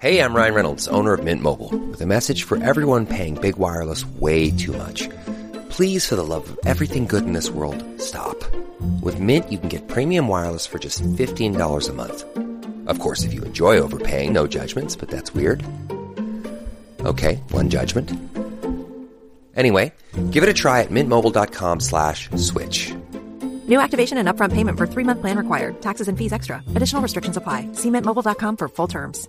Hey, I'm Ryan Reynolds, owner of Mint Mobile, with a message for everyone paying big wireless way too much. Please, for the love of everything good in this world, stop. With Mint, you can get premium wireless for just $15 a month. Of course, if you enjoy overpaying, no judgments, but that's weird. Okay, one judgment. Anyway, give it a try at mintmobile.com slash switch. New activation and upfront payment for three-month plan required. Taxes and fees extra. Additional restrictions apply. See mintmobile.com for full terms.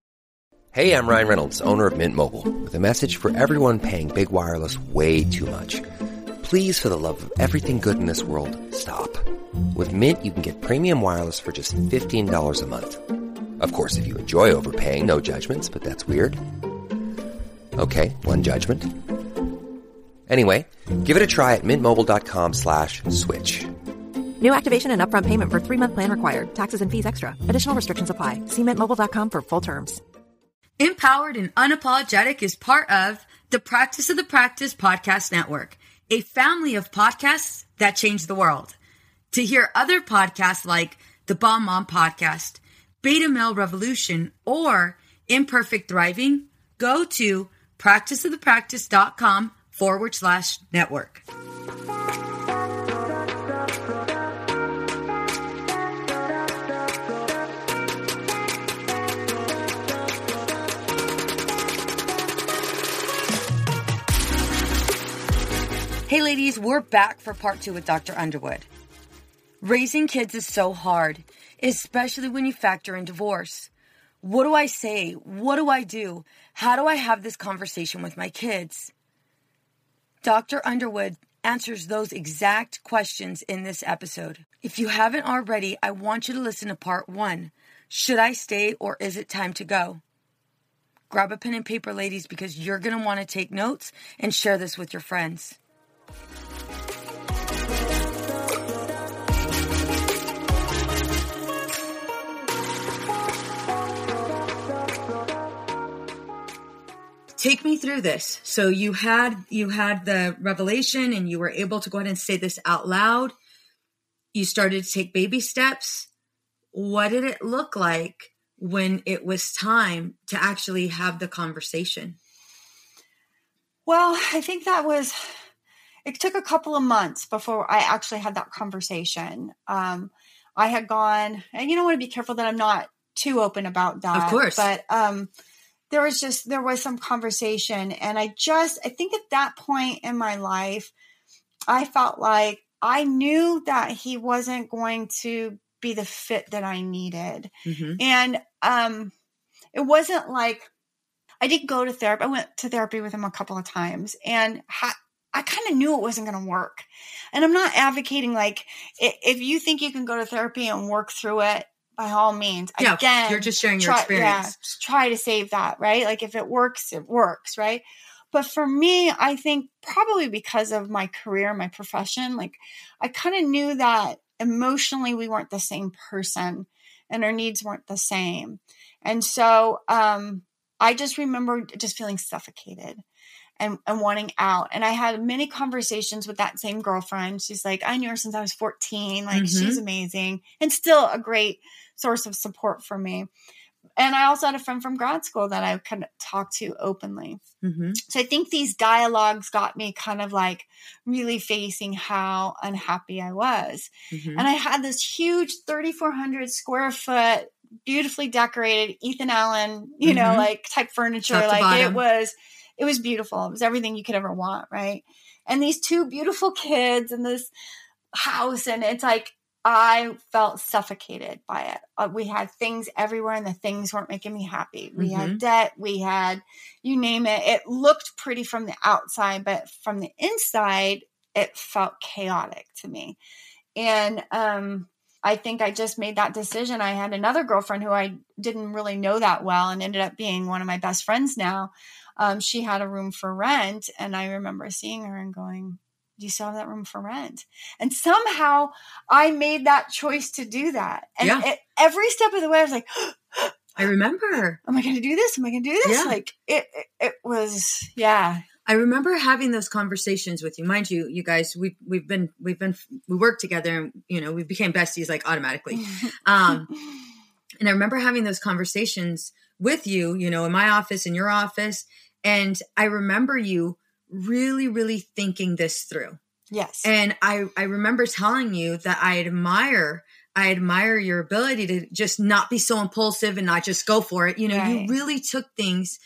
Hey, I'm Ryan Reynolds, owner of Mint Mobile, with a message for everyone paying big wireless way too much. Please, for the love of everything good in this world, stop. With Mint, you can get premium wireless for just $15 a month. Of course, if you enjoy overpaying, no judgments, but that's weird. Okay, one judgment. Anyway, give it a try at mintmobile.com slash switch. New activation and upfront payment for three-month plan required. Taxes and fees extra. Additional restrictions apply. See mintmobile.com for full terms. Empowered and Unapologetic is part of the Practice of the Practice Podcast Network, a family of podcasts that change the world. To hear other podcasts like the Bomb Mom Podcast, Beta Male Revolution, or Imperfect Thriving, go to practiceofthepractice.com forward slash network. Hey, ladies, we're back for part two with Dr. Underwood. Raising kids is so hard, especially when you factor in divorce. What do I say? What do I do? How do I have this conversation with my kids? Dr. Underwood answers those exact questions in this episode. If you haven't already, I want you to listen to part one Should I stay or is it time to go? Grab a pen and paper, ladies, because you're going to want to take notes and share this with your friends. Take me through this. So you had you had the revelation and you were able to go ahead and say this out loud. You started to take baby steps. What did it look like when it was time to actually have the conversation? Well i think that was it took a couple of months before i actually had that conversation um, i had gone and you don't want to be careful that i'm not too open about that of course but um, there was just there was some conversation and i just i think at that point in my life i felt like i knew that he wasn't going to be the fit that i needed mm-hmm. and um it wasn't like I did go to therapy. I went to therapy with him a couple of times and ha- I kind of knew it wasn't going to work. And I'm not advocating like if you think you can go to therapy and work through it, by all means. Yeah, Again, you're just sharing your try, experience. Yeah, try to save that, right? Like if it works, it works, right? But for me, I think probably because of my career, my profession, like I kind of knew that emotionally we weren't the same person and our needs weren't the same. And so um, I just remember just feeling suffocated and, and wanting out. And I had many conversations with that same girlfriend. She's like, I knew her since I was 14. Like, Mhm. she's amazing and still a great source of support for me. And I also had a friend from grad school that I could talk to openly. hmm So I think these dialogues got me kind of like really facing how unhappy I was. hmm And I had this huge 3,400 square foot, beautifully decorated Ethan Allen, you know, Mhm. like type furniture. Top Like it was, it was beautiful. It was everything you could ever want. Right. And these two beautiful kids and this house. And it's like, I felt suffocated by it. Uh, we had things everywhere and the things weren't making me happy. We had debt. We had, you name it. It looked pretty from the outside, but from the inside, it felt chaotic to me. And um, I think I just made that decision. I had another girlfriend who I didn't really know that well and ended up being one of my best friends now. Um, she had a room for rent. And I remember seeing her and going, Do you still have that room for rent? And somehow I made that choice to do that. And Yeah. it, every step of the way, I was like, I remember. Am I going to do this? Am I going to do this? Yeah. Like it, it, it was, yeah. I remember having those conversations with you. Mind you, you guys, we we've been we've been we worked together and you know, we became besties like automatically. Um and I remember having those conversations with you, you know, in my office, in your office, and I remember you really really thinking this through. yes. And I I remember telling you that I admire I admire your ability to just not be so impulsive and not just go for it. You know, Right. you really took things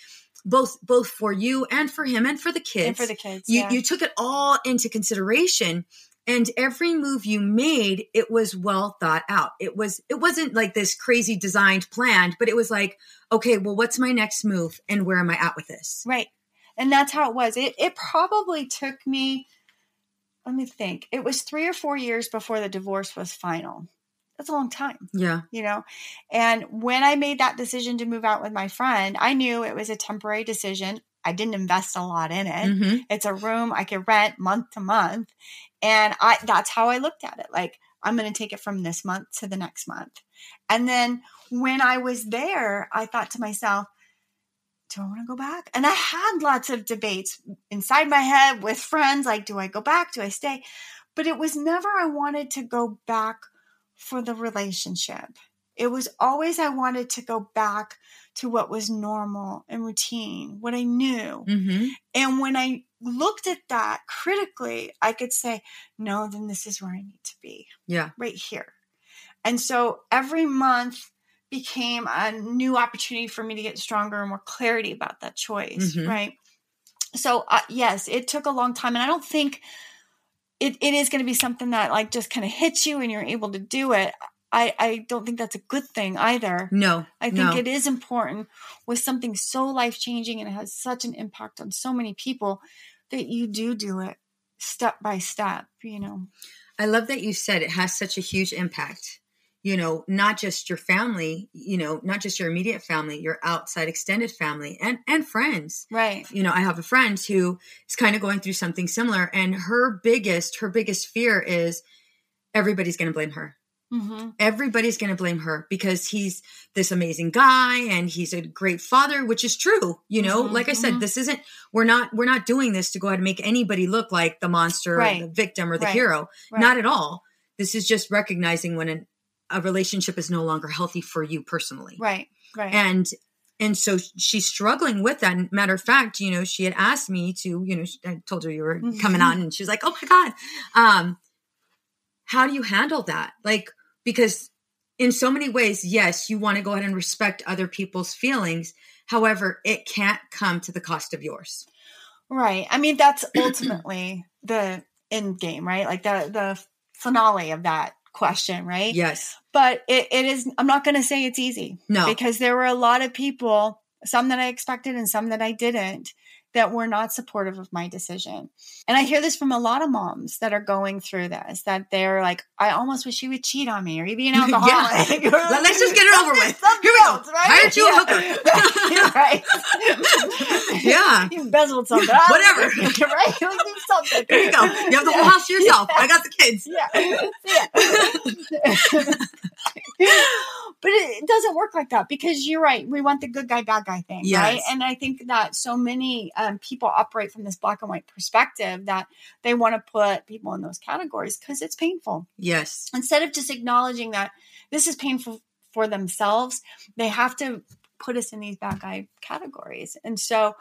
both both for you and for him and for the kids. and for the kids. you yeah. you took it all into consideration and every move you made it was well thought out it was it wasn't like this crazy designed planned but it was like okay well what's my next move and where am i at with this Right. And that's how it was. It it probably took me let me think. It was 3 or 4 years before the divorce was final. That's a long time, yeah you know. And when I made that decision to move out with my friend, I knew it was a temporary decision. I didn't invest a lot in it. hmm It's a room I could rent month to month. And I that's how I looked at it. Like I'm going to take it from this month to the next month. And then when I was there, I thought to myself, do I want to go back? And I had lots of debates inside my head with friends like, do I go back? Do I stay? But it was never I wanted to go back for the relationship. It was always I wanted to go back to what was normal and routine, what I knew. hmm And when I looked at that critically, I could say, no, then this is where I need to be, yeah right here. And so every month became a new opportunity for me to get stronger and more clarity about that choice, Mhm. right? So, uh, yes, it took a long time. And I don't think it, it is going to be something that like just kind of hits you and you're able to do it. I, I don't think that's a good thing either. no I think no. it is important with something so life changing and it has such an impact on so many people that you do do it step by step, you know. I love that you said it has such a huge impact. You know, not just your family, you know, not just your immediate family, your outside extended family and and friends. Right. You know, I have a friend who is kind of going through something similar and her biggest her biggest fear is everybody's going to blame her. Hmm Everybody's going to blame her because he's this amazing guy and he's a great father, which is true. You know, Mhm, like I said, mhm. this isn't we're not we're not doing this to go ahead and make anybody look like the monster Right. or the victim or the Right. hero. Right. Not at all. This is just recognizing when an, a relationship is no longer healthy for you personally. Right. Right. And and so she's struggling with that. And matter of fact, you know, she had asked me to, you know, I told her you were Mm-hmm. coming on, and she was like, "Oh my god, um, how do you handle that?" Like, because in so many ways, yes, you want to go ahead and respect other people's feelings. However, it can't come to the cost of yours. right. I mean, that's ultimately the end game, right? Like the the finale of that question, right? Yes. But it, it is, I'm not going to say it's easy. No. Because there were a lot of people, some that I expected and some that I didn't, that were not supportive of my decision. And I hear this from a lot of moms that are going through this, that they're like, I almost wish you would cheat on me or you be an alcoholic. Yeah. Well, let's just get it over with. Here we go. Hired you a hooker. right. Yeah. You embezzled something. Whatever. right? You do something. Here you go. You have the whole house to yourself. I got the kids. Yeah. yeah. But it, it doesn't work like that because you're right. We want the good guy, bad guy thing, right? And I think that so many um, people operate from this black and white perspective that they want to put people in those categories because it's painful. Yes. Instead of just acknowledging that this is painful for themselves, they have to put us in these bad guy categories. And so,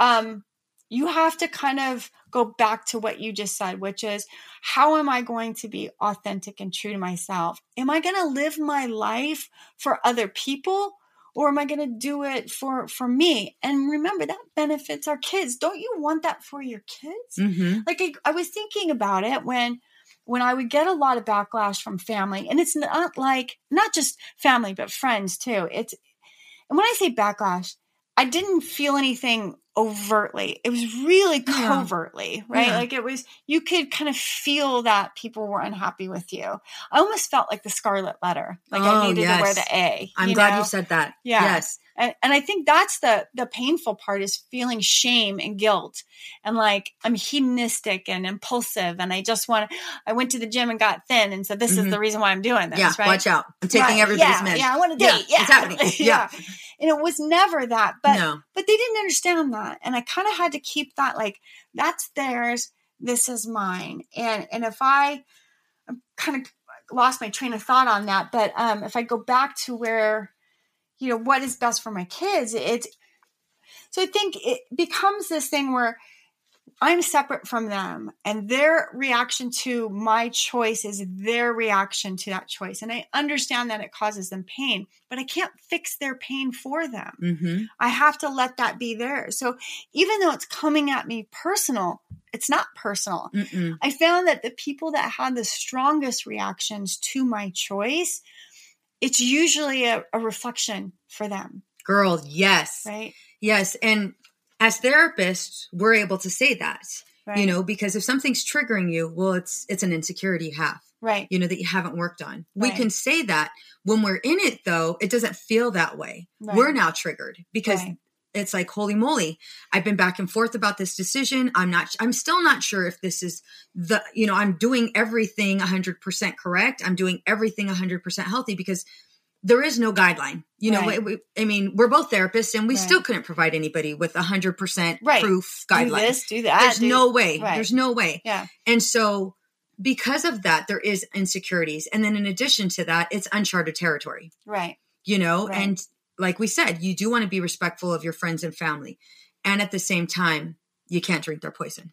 um, you have to kind of go back to what you just said, which is how am I going to be authentic and true to myself? Am I going to live my life for other people or am I going to do it for for me? And remember that benefits our kids. Don't you want that for your kids? Mm-hmm. Like I, I was thinking about it when when I would get a lot of backlash from family, and it's not like not just family but friends too. It's and when I say backlash, I didn't feel anything overtly. It was really Yeah. covertly, right? Yeah. Like it was, you could kind of feel that people were unhappy with you. I almost felt like the scarlet letter, like I Oh, needed to wear the A. I'm you glad know? you said that. Yeah. Yes. and, and I think that's the the painful part is feeling shame and guilt and like I'm hedonistic and impulsive and I just want I went to the gym and got thin and so this is Mhm. the reason why I'm doing this. Yeah. right? Watch out. I'm taking Right, everybody's yeah. Yeah, I want to date. Yeah, it's happening. Yeah. And it was never that, but no. but they didn't understand that, and I kind of had to keep that like that's theirs, this is mine, and and if I kind of lost my train of thought on that, but um, if I go back to where you know what is best for my kids, it's so I think it becomes this thing where I'm separate from them and their reaction to my choice is their reaction to that choice. And I understand that it causes them pain, but I can't fix their pain for them. Mm-hmm. I have to let that be theirs. So even though it's coming at me personal, it's not personal. Mm-mm. I found that the people that had the strongest reactions to my choice, it's usually a, a reflection for them, Girl, yes. right? Yes. And as therapists, we're able to say that. Right. You know, because if something's triggering you, well, it's it's an insecurity you have, right. you know, that you haven't worked on. We can say that when we're in it though, it doesn't feel that way. Right. We're now triggered because Right. it's like holy moly i've been back and forth about this decision i'm not i'm still not sure if this is the you know i'm doing everything 100% correct i'm doing everything 100% healthy because there is no guideline you know Right. we, i mean we're both therapists and we Right. still couldn't provide anybody with 100% Right. proof Do guideline this, do that. there's do- no way Right. there's no way Yeah. and so because of that there is insecurities and then in addition to that it's uncharted territory Right. you know and like we said you do want to be respectful of your friends and family and at the same time you can't drink their poison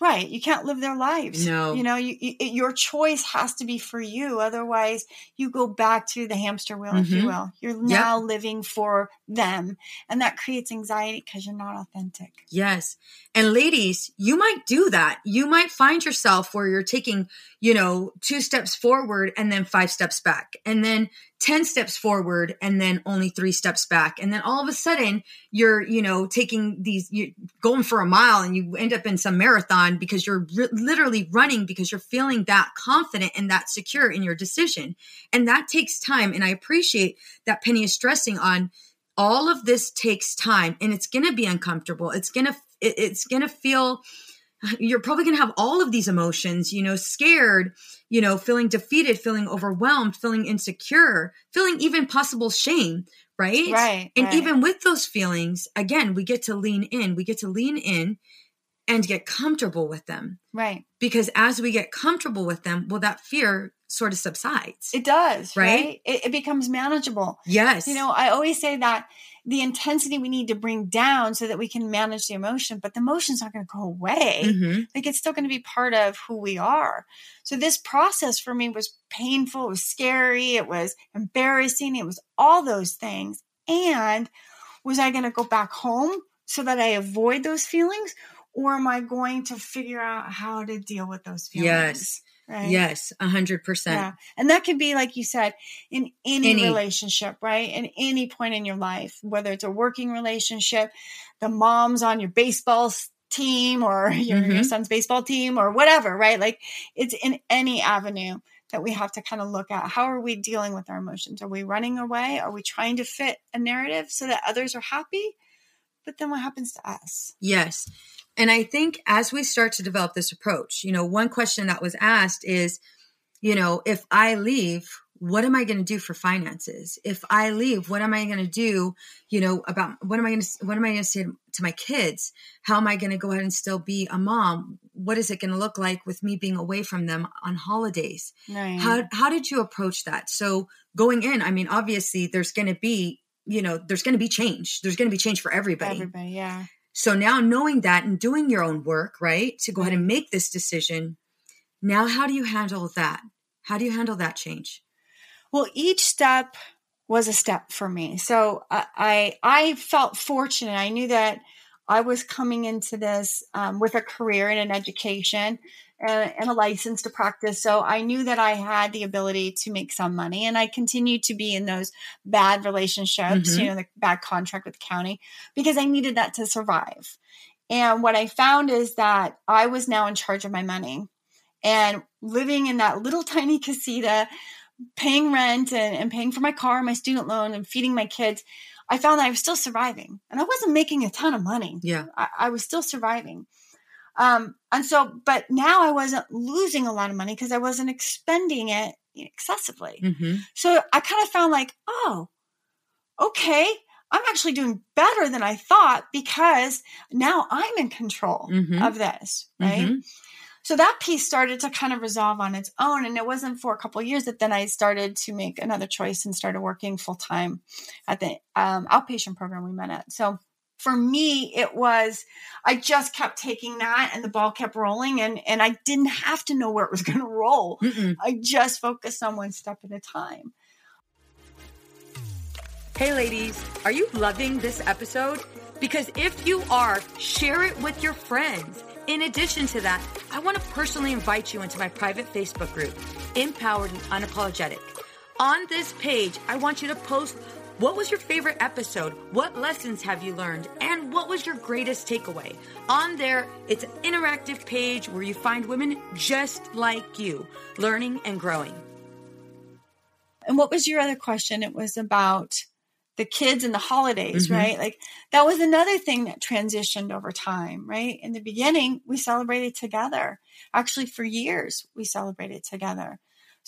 Right. You can't live their lives. No. You know, you, you, your choice has to be for you. Otherwise, you go back to the hamster wheel, if you Mhm. will. You're now living for them. And that creates anxiety because you're not authentic. yes and ladies you might do that you might find yourself where you're taking you know two steps forward and then five steps back and then 10 steps forward and then only three steps back. And then all of a sudden you're you know taking these you're going for a mile and you end up in some marathon because you're literally running because you're feeling that confident and that secure in your decision. And that takes time. And i appreciate that penny is stressing on all of this takes time and it's going to be uncomfortable. It's going to it, it's going to feel you're probably going to have all of these emotions you know scared you know feeling defeated feeling overwhelmed feeling insecure feeling even possible shame right Right, and right. even with those feelings again we get to lean in we get to lean in and get comfortable with them Right. because as we get comfortable with them well that fear sort of subsides It does. Right? Right. It, it becomes manageable. yes You know, I always say that the intensity we need to bring down so that we can manage the emotion, but the emotion's not going to go away. Mhm. Like it's still going to be part of who we are. So this process for me was painful, it was scary, it was embarrassing, it was all those things. And was I going to go back home so that I avoid those feelings? Or am I going to figure out how to deal with those feelings? Yes. Right? Yes, a hundred percent. Yeah. And that can be, like you said, in any, Any. relationship, right? In any point in your life, whether it's a working relationship, the mom's on your baseball team or your, your Mhm. son's baseball team or whatever, right? Like it's in any avenue that we have to kind of look at. How are we dealing with our emotions? Are we running away? Are we trying to fit a narrative so that others are happy? But then what happens to us? Yes. And I think as we start to develop this approach, you know, one question that was asked is, you know, if I leave, what am I going to do for finances? If I leave, what am I going to do, you know, about what am I going to what am I going to say to my kids? How am I going to go ahead and still be a mom? What is it going to look like with me being away from them on holidays? Right. How how did you approach that? So going in, I mean, obviously there's going to be, you know, there's going to be change. There's going to be change for everybody. Everybody, yeah. So now knowing that and doing your own work, right, to go ahead and make this decision, now how do you handle that? How do you handle that change? Well, each step was a step for me. So I I, I felt fortunate. I knew that I was coming into this um, with a career and an education and, and a license to practice. So I knew that I had the ability to make some money, and I continued to be in those bad relationships, Mhm. you know, the bad contract with the county, because I needed that to survive. And what I found is that I was now in charge of my money and living in that little tiny casita paying rent and, and paying for my car, my student loan, and feeding my kids, I found that I was still surviving. And I wasn't making a ton of money. Yeah. I, I was still surviving. Um, and so, but now I wasn't losing a lot of money because I wasn't expending it excessively. Mm-hmm. So I kind of found like, oh, okay, I'm actually doing better than I thought because now I'm in control Mhm. of this, right? Mhm. So that piece started to kind of resolve on its own. And it wasn't for a couple of years that then I started to make another choice and started working full time at the um, outpatient program we met at. So for me, it was, I just kept taking that and the ball kept rolling and, and I didn't have to know where it was going to roll. Mm-mm. I just focused on one step at a time. Hey, ladies, are you loving this episode? Because if you are, share it with your friends. In addition to that, I want to personally invite you into my private Facebook group, Empowered and Unapologetic. On this page, I want you to post what was your favorite episode? What lessons have you learned? And what was your greatest takeaway? On there, it's an interactive page where you find women just like you, learning and growing. And what was your other question? It was about the kids and the holidays, Mhm. right? Like that was another thing that transitioned over time, right? In the beginning, we celebrated together. Actually, for years, we celebrated together.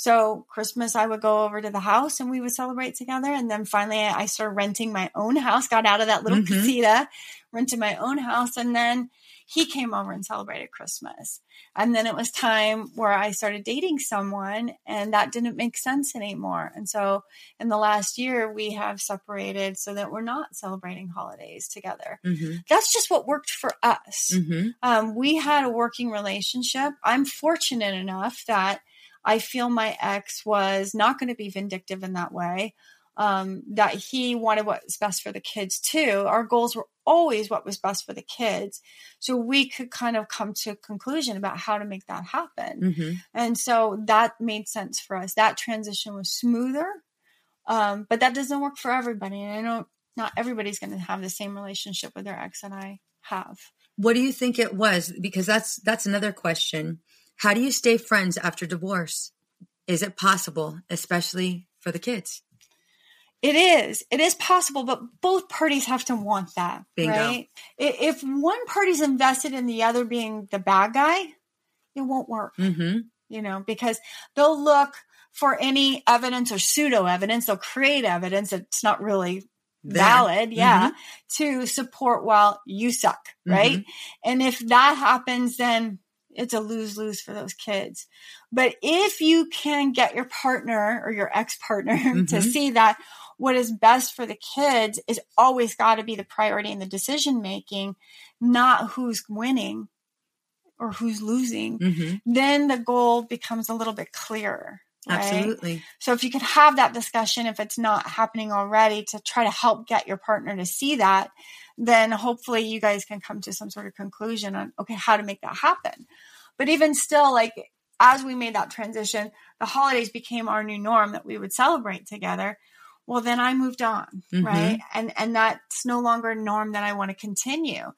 So Christmas, I would go over to the house and we would celebrate together. And then finally, I started renting my own house, got out of that little Mhm. casita, rented my own house. And then he came over and celebrated Christmas. And then it was time where I started dating someone and that didn't make sense anymore. And so in the last year, we have separated so that we're not celebrating holidays together. Mm-hmm. That's just what worked for us. Mm-hmm. Um, we had a working relationship. I'm fortunate enough that I feel my ex was not going to be vindictive in that way. Um, that he wanted what's best for the kids too. Our goals were always what was best for the kids. So we could kind of come to a conclusion about how to make that happen. Mm-hmm. And so that made sense for us. That transition was smoother. Um, but that doesn't work for everybody. And I know not everybody's going to have the same relationship with their ex and I have. What do you think it was? Because that's that's another question. How do you stay friends after divorce? Is it possible, especially for the kids? It is. It is possible, but both parties have to want that, Bingo. right? If one party's invested in the other being the bad guy, it won't work, Mm-hmm. you know, because they'll look for any evidence or pseudo evidence. They'll create evidence that's not really There. valid, yeah, to support while you suck, right? And if that happens, then it's a lose lose for those kids. But if you can get your partner or your ex partner to Mhm. see that what is best for the kids is always got to be the priority in the decision making, not who's winning or who's losing, Mm-hmm. then the goal becomes a little bit clearer. Right? Absolutely. So if you could have that discussion, if it's not happening already, to try to help get your partner to see that, then hopefully you guys can come to some sort of conclusion on, okay, how to make that happen. But even still, like as we made that transition, the holidays became our new norm that we would celebrate together. Well, then I moved on, Mhm. right? And and that's no longer a norm that I want to continue.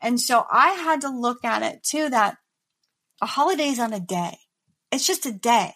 And so I had to look at it too that a holiday's on a day. It's just a day.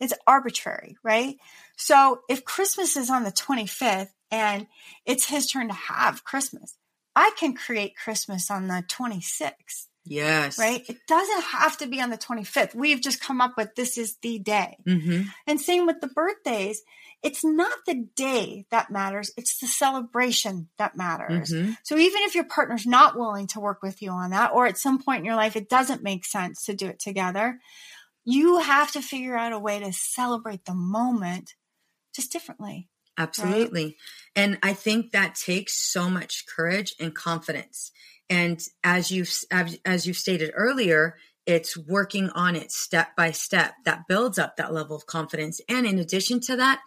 It's arbitrary, right? So if Christmas is on the 25th and it's his turn to have Christmas, I can create Christmas on the 26th, Yes. right? It doesn't have to be on the 25th. We've just come up with this is the day. Mm-hmm. And same with the birthdays. It's not the day that matters, it's the celebration that matters. Mhm. So even if your partner's not willing to work with you on that, or at some point in your life it doesn't make sense to do it together, you have to figure out a way to celebrate the moment just differently. Absolutely. And I think that takes so much courage and confidence. And as you've as you've stated earlier, it's working on it step by step that builds up that level of confidence. And in addition to that,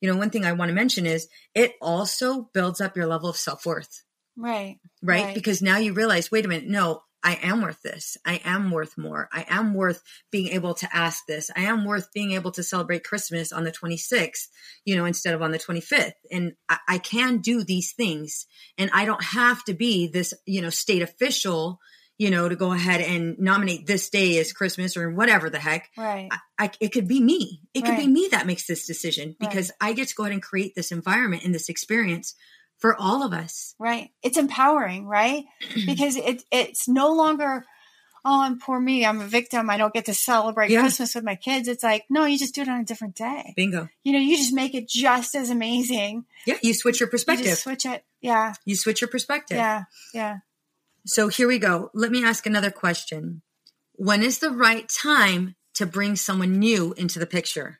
you know, one thing I want to mention is it also builds up your level of self-worth, Right. right? Because now you realize, wait a minute, no, I am worth this. I am worth more. I am worth being able to ask this. I am worth being able to celebrate Christmas on the 26th, you know, instead of on the 25th. And I, I can do these things. And I don't have to be this, you know, state official, you know, to go ahead and nominate this day as Christmas or whatever the heck. Right. I, I, it could be me. It could be me that makes this decision because I get to go ahead and create this environment and this experience for all of us. Right. It's empowering, right? because it it's no longer, oh, I'm poor me. I'm a victim. I don't get to celebrate Yeah. Christmas with my kids. It's like, no, you just do it on a different day. Bingo. You know, you just make it just as amazing. Yeah, you switch your You perspective. just switch it. Yeah. you switch your perspective. Yeah. Yeah. So here we go. Let me ask another question. When is the right time to bring someone new into the picture?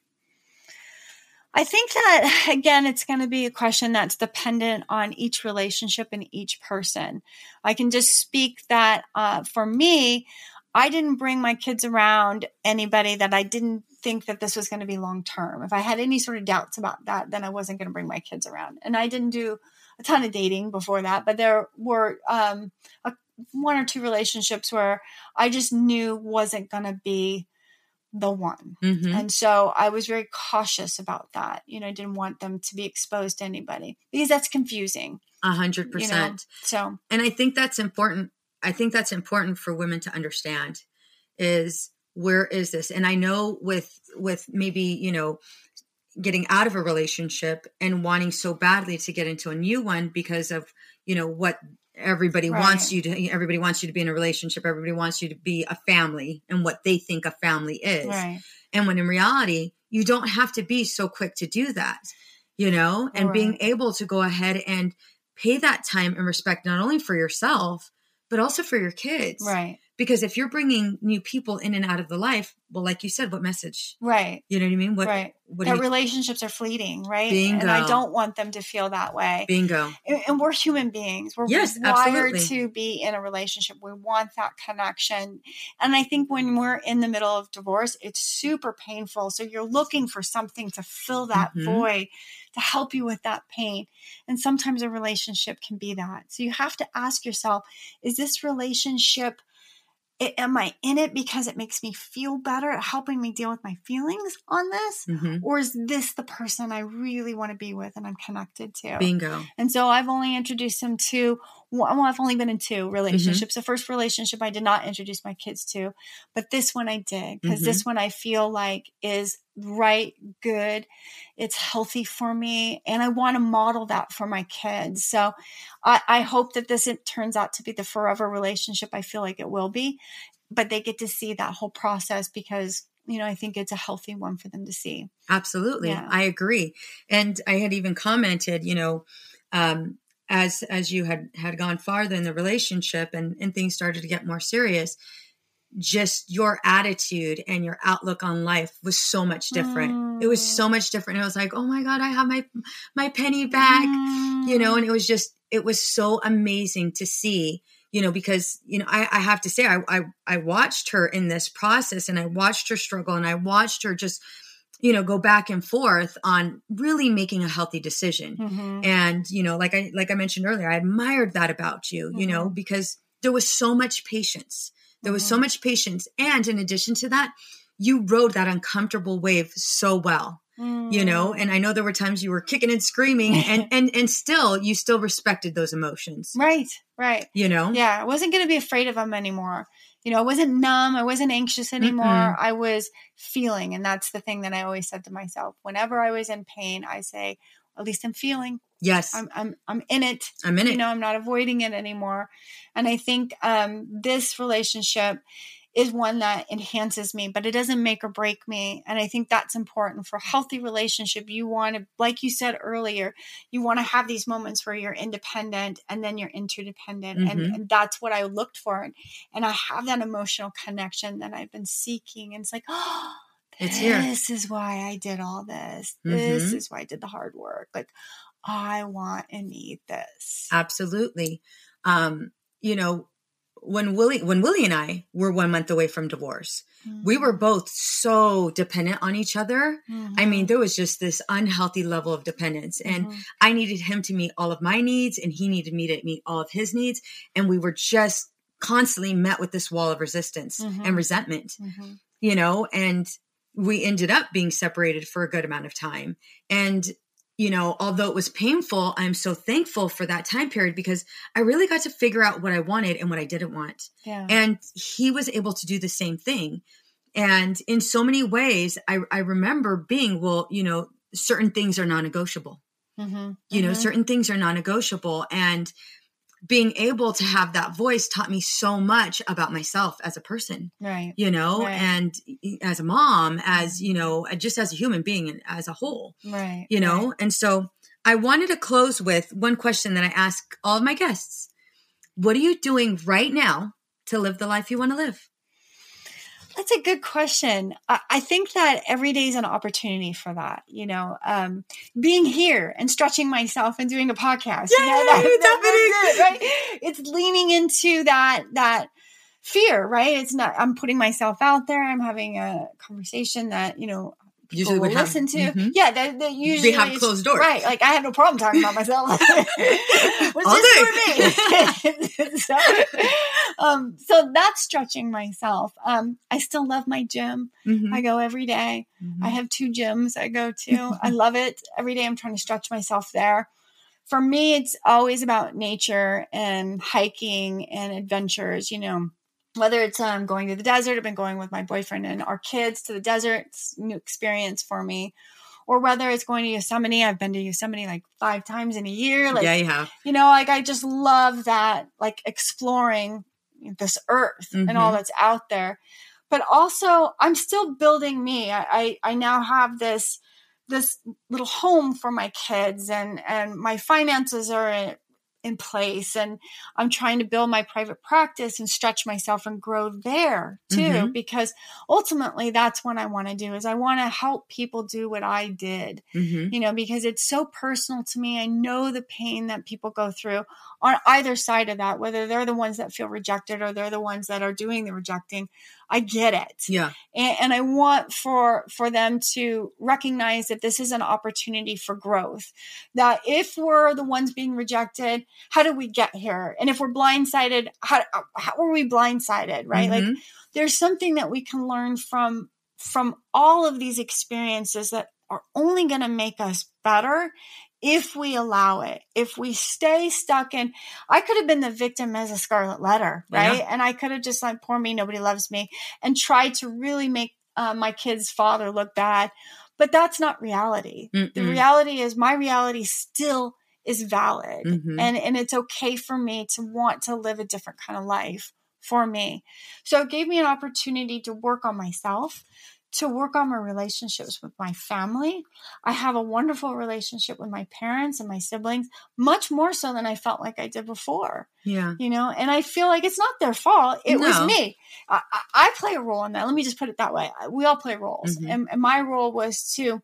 I think that again, it's going to be a question that's dependent on each relationship and each person. I can just speak that uh, for me, I didn't bring my kids around anybody that I didn't think that this was going to be long term. If I had any sort of doubts about that, then I wasn't going to bring my kids around. And I didn't do a ton of dating before that, but there were um, a, one or two relationships where I just knew wasn't going to be the one. Mm-hmm. And so I was very cautious about that. You know, I didn't want them to be exposed to anybody because that's confusing. A hundred percent. So And I think that's important. I think that's important for women to understand is where is this? And I know with with maybe, you know, getting out of a relationship and wanting so badly to get into a new one because of, you know, what everybody Right. wants you to everybody wants you to be in a relationship, everybody wants you to be a family and what they think a family is. right. And when in reality, you don't have to be so quick to do that, you know, and being able to go ahead and pay that time and respect not only for yourself, but also for your kids. Right. Because if you're bringing new people in and out of the life, well, like you said, what message? Right. You know what I mean? What, right. what that relationships are fleeting, right? bingo. And I don't want them to feel that way. bingo. and, and we're human beings. We're Yes, wired absolutely. to be in a relationship. We want that connection. And I think when we're in the middle of divorce, it's super painful. So you're looking for something to fill that Mhm. void, to help you with that pain. And sometimes a relationship can be that. So you have to ask yourself, is this relationship a- Am I in it because it makes me feel better at helping me deal with my feelings on this? hmm Or is this the person I really want to be with and I'm connected to? Bingo. And so I've only introduced him to, well, I've only been in two relationships. The first relationship I did not introduce my kids to, but this one I did because this one I feel like is right, good. It's healthy for me. And I want to model that for my kids. So I, I hope that this it turns out to be the forever relationship. I feel like it will be, but they get to see that whole process because, you know, I think it's a healthy one for them to see. Absolutely. Yeah. I agree. And I had even commented, you know, um, as as you had had gone farther in the relationship and and things started to get more serious, just your attitude and your outlook on life was so much different. It was so much different. It was like, oh my God, I have my my penny back. You know, and it was just it was so amazing to see you know because you know i, I have to say I, I i watched her in this process and i watched her struggle and i watched her just you know go back and forth on really making a healthy decision Mhm. and you know like i like i mentioned earlier i admired that about you you know because there was so much patience there was so much patience and in addition to that you rode that uncomfortable wave so well you know Mm. and i know there were times you were kicking and screaming and and and still you still respected those emotions right, right. you know Yeah, I wasn't going to be afraid of them anymore. You know, I wasn't numb. I wasn't anxious anymore. Mm-mm. I was feeling. And that's the thing that I always said to myself. Whenever I was in pain, I say, at least I'm feeling. Yes I'm, I'm, I'm in it. i'm in it You know, I'm not avoiding it anymore. And I think um, this relationship is one that enhances me, but it doesn't make or break me. And I think that's important for a healthy relationship. You want to, like you said earlier, you want to have these moments where you're independent and then you're interdependent. And, Mhm. and that's what I looked for. And, and I have that emotional connection that I've been seeking. And it's like, oh, It's here. this is why I did all this. This Mhm. is why I did the hard work. Like, I want and need this. absolutely um you know when willie when willie and i were one month away from divorce we were both so dependent on each other i mean there was just this unhealthy level of dependence and Mhm. i needed him to meet all of my needs and he needed me to meet all of his needs and we were just constantly met with this wall of resistance and resentment Mhm. you know, and we ended up being separated for a good amount of time. And, you know, although it was painful, I'm so thankful for that time period because I really got to figure out what I wanted and what I didn't want. Yeah. And he was able to do the same thing. And in so many ways, I, I remember being, well, you know, certain things are non negotiable. Mhm. You know, Mhm. certain things are non negotiable. And being able to have that voice taught me so much about myself as a person right. you know Right. and as a mom as you know just as a human being and as a whole Right. you know right. and so i wanted to close with one question that i ask all of my guests what are you doing right now to live the life you want to live That's a good question. I, I think that every day is an opportunity for that. You know, um, being here and stretching myself and doing a podcast. you know, that- it's that- that's it, right? It's leaning into that that fear, right? It's not. I'm putting myself out there. I'm having a conversation that you know Usually would have- listen to. Mhm. Yeah, that, that usually have closed doors. right? Like I have no problem talking about myself. What's All this for me? so, um, so that's stretching myself. Um, I still love my gym. Mhm. I go every day. Mhm. I have two gyms I go to. I love it. Every day I'm trying to stretch myself there. For me, it's always about nature and hiking and adventures, you know. Whether it's um, going to the desert, I've been going with my boyfriend and our kids to the desert. It's a new experience for me. Or whether it's going to Yosemite, I've been to Yosemite like five times in a year. Like yeah you have you know like i just love that like exploring this earth and all Mhm. that's out there but also i'm still building me I, I i now have this this little home for my kids and and my finances are in, place and i'm trying to build my private practice and stretch myself and grow there too Mhm. because ultimately that's what i want to do is i want to help people do what i did Mhm. you know, because it's so personal to me. I know the pain that people go through on either side of that, whether they're the ones that feel rejected or they're the ones that are doing the rejecting. I get it. yeah And, and I want for for them to recognize that this is an opportunity for growth. That if we're the ones being rejected, how do we get here? And if we're blindsided, how how were we blindsided? Right? Like Mhm. there's something that we can learn from from all of these experiences that are only going to make us better if we allow it if we stay stuck in i could have been the victim as a scarlet letter right Yeah. and i could have just like poor me nobody loves me and tried to really make uh, my kid's father look bad but that's not reality the Mm-mm. reality is my reality still is valid Mhm. and and it's okay for me to want to live a different kind of life for me so it gave me an opportunity to work on myself to work on my relationships with my family. I have a wonderful relationship with my parents and my siblings much more so than i felt like i did before yeah. you know? And i feel like it's not their fault. It was me. I, I, play a role in that. Let me just put it that way. We all play roles. Mhm. and, and my role was to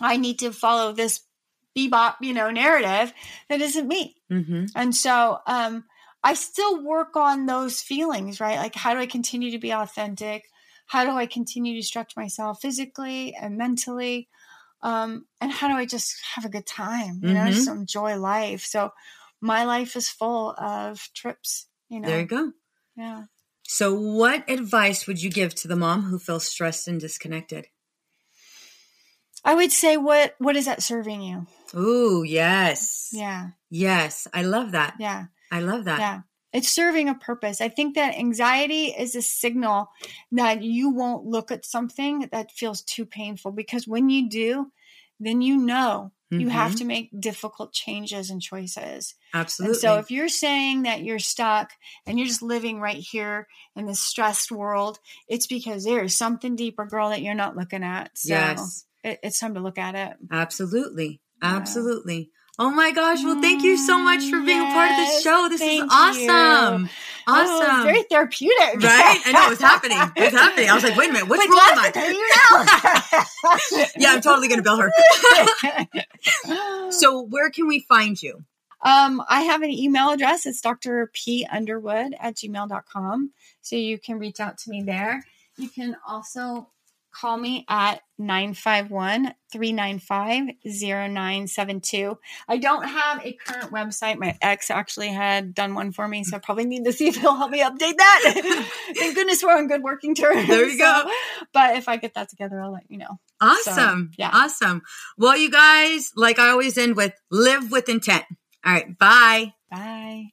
i need to follow this bebop you know narrative that isn't me. Hmm and so um, I still work on those feelings, right? Like, how do I continue to be authentic? How do I continue to stretch myself physically and mentally? Um, and how do I just have a good time, you know, Mhm. just enjoy life? So my life is full of trips, you know. there you go Yeah. So, what advice would you give to the mom who feels stressed and disconnected? I would say, what what is that serving you? Ooh, yes. Yeah. Yes. I love that. Yeah. I love that. Yeah. It's serving a purpose. I think that anxiety is a signal that you won't look at something that feels too painful because when you do, then you know you have Mhm. to make difficult changes and choices. Absolutely. And so if you're saying that you're stuck and you're just living right here in this stressed world, it's because there is something deeper, girl, that you're not looking at. So yes. it, it's time to look at it. Absolutely. Yeah. Oh my gosh. Well, thank you so much for being a part of the show. This is awesome. you. Oh, Awesome. very therapeutic. right? I know it was happening. It was happening. I was like, wait a minute, what's Like, role am let's I? pay you now. yeah, I'm totally going to bill her. so, where can we find you? Um, I have an email address. It's drpunderwood at gmail.com. So you can reach out to me there. You can also call me at 951 395 0972. I don't have a current website. My ex actually had done one for me, so I probably need to see if he'll help me update that. Thank goodness we're on good working terms. There you go. But if I get that together, I'll let you know. Awesome. yeah. Awesome. Well, you guys, like I always end with live with intent. All right. Bye. Bye.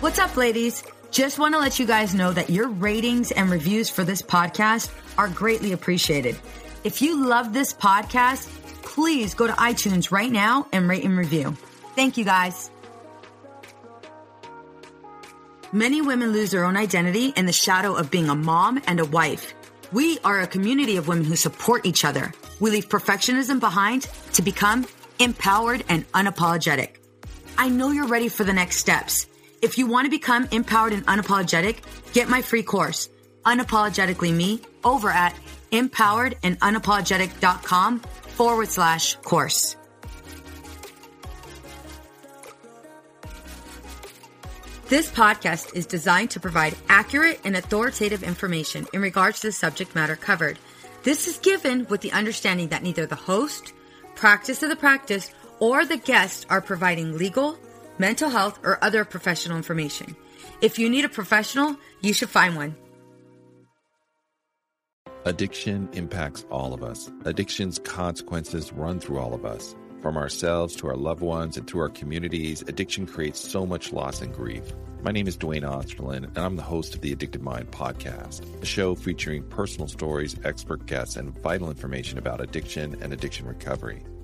What's up, ladies? Just want to let you guys know that your ratings and reviews for this podcast are greatly appreciated. If you love this podcast, please go to iTunes right now and rate and review. Thank you, guys. Many women lose their own identity in the shadow of being a mom and a wife. We are a community of women who support each other. We leave perfectionism behind to become empowered and unapologetic. I know you're ready for the next steps. If you want to become empowered and unapologetic, get my free course, Unapologetically Me, over at empoweredandunapologetic.com forward slash course. This podcast is designed to provide accurate and authoritative information in regards to the subject matter covered. This is given with the understanding that neither the host, practice of the practice, or the guest are providing legal, mental health, or other professional information. If you need a professional, you should find one. Addiction impacts all of us. Addiction's consequences run through all of us. From ourselves to our loved ones and through our communities, addiction creates so much loss and grief. My name is Duane Osterlind, and I'm the host of the Addicted Mind podcast, a show featuring personal stories, expert guests, and vital information about addiction and addiction recovery.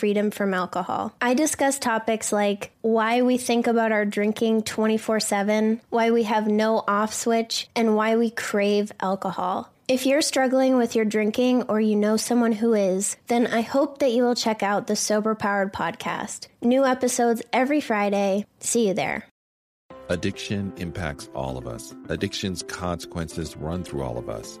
freedom from alcohol. I discuss topics like why we think about our drinking 24 7, why we have no off switch, and why we crave alcohol. If you're struggling with your drinking or you know someone who is, then I hope that you will check out the Sober Powered podcast. New episodes every Friday. See you there. Addiction impacts all of us. Addiction's consequences run through all of us.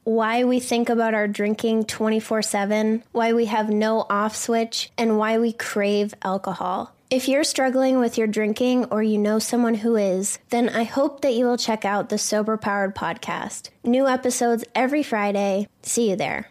why we think about our drinking 24 7, why we have no off switch, and why we crave alcohol. If you're struggling with your drinking or you know someone who is, then I hope that you will check out the Sober Powered podcast. New episodes every Friday. See you there.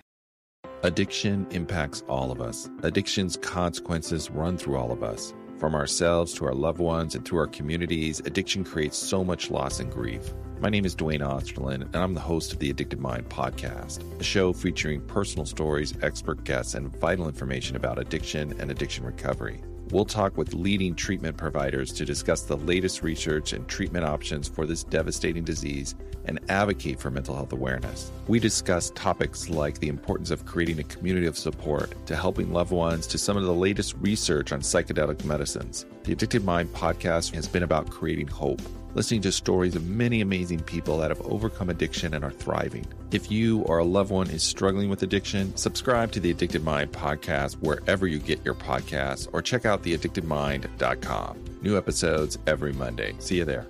Addiction impacts all of us. Addiction's consequences run through all of us. From ourselves to our loved ones and through our communities, addiction creates so much loss and grief. My name is Duane Osterlind, and I'm the host of the Addicted Mind podcast, a show featuring personal stories, expert guests, and vital information about addiction and addiction recovery. We'll talk with leading treatment providers to discuss the latest research and treatment options for this devastating disease and advocate for mental health awareness. We discuss topics like the importance of creating a community of support to helping loved ones to some of the latest research on psychedelic medicines. The Addicted Mind podcast has been about creating hope listening to stories of many amazing people that have overcome addiction and are thriving. If you or a loved one is struggling with addiction, subscribe to the Addicted Mind podcast wherever you get your podcasts or check out theaddictedmind.com. New episodes every Monday. See you there.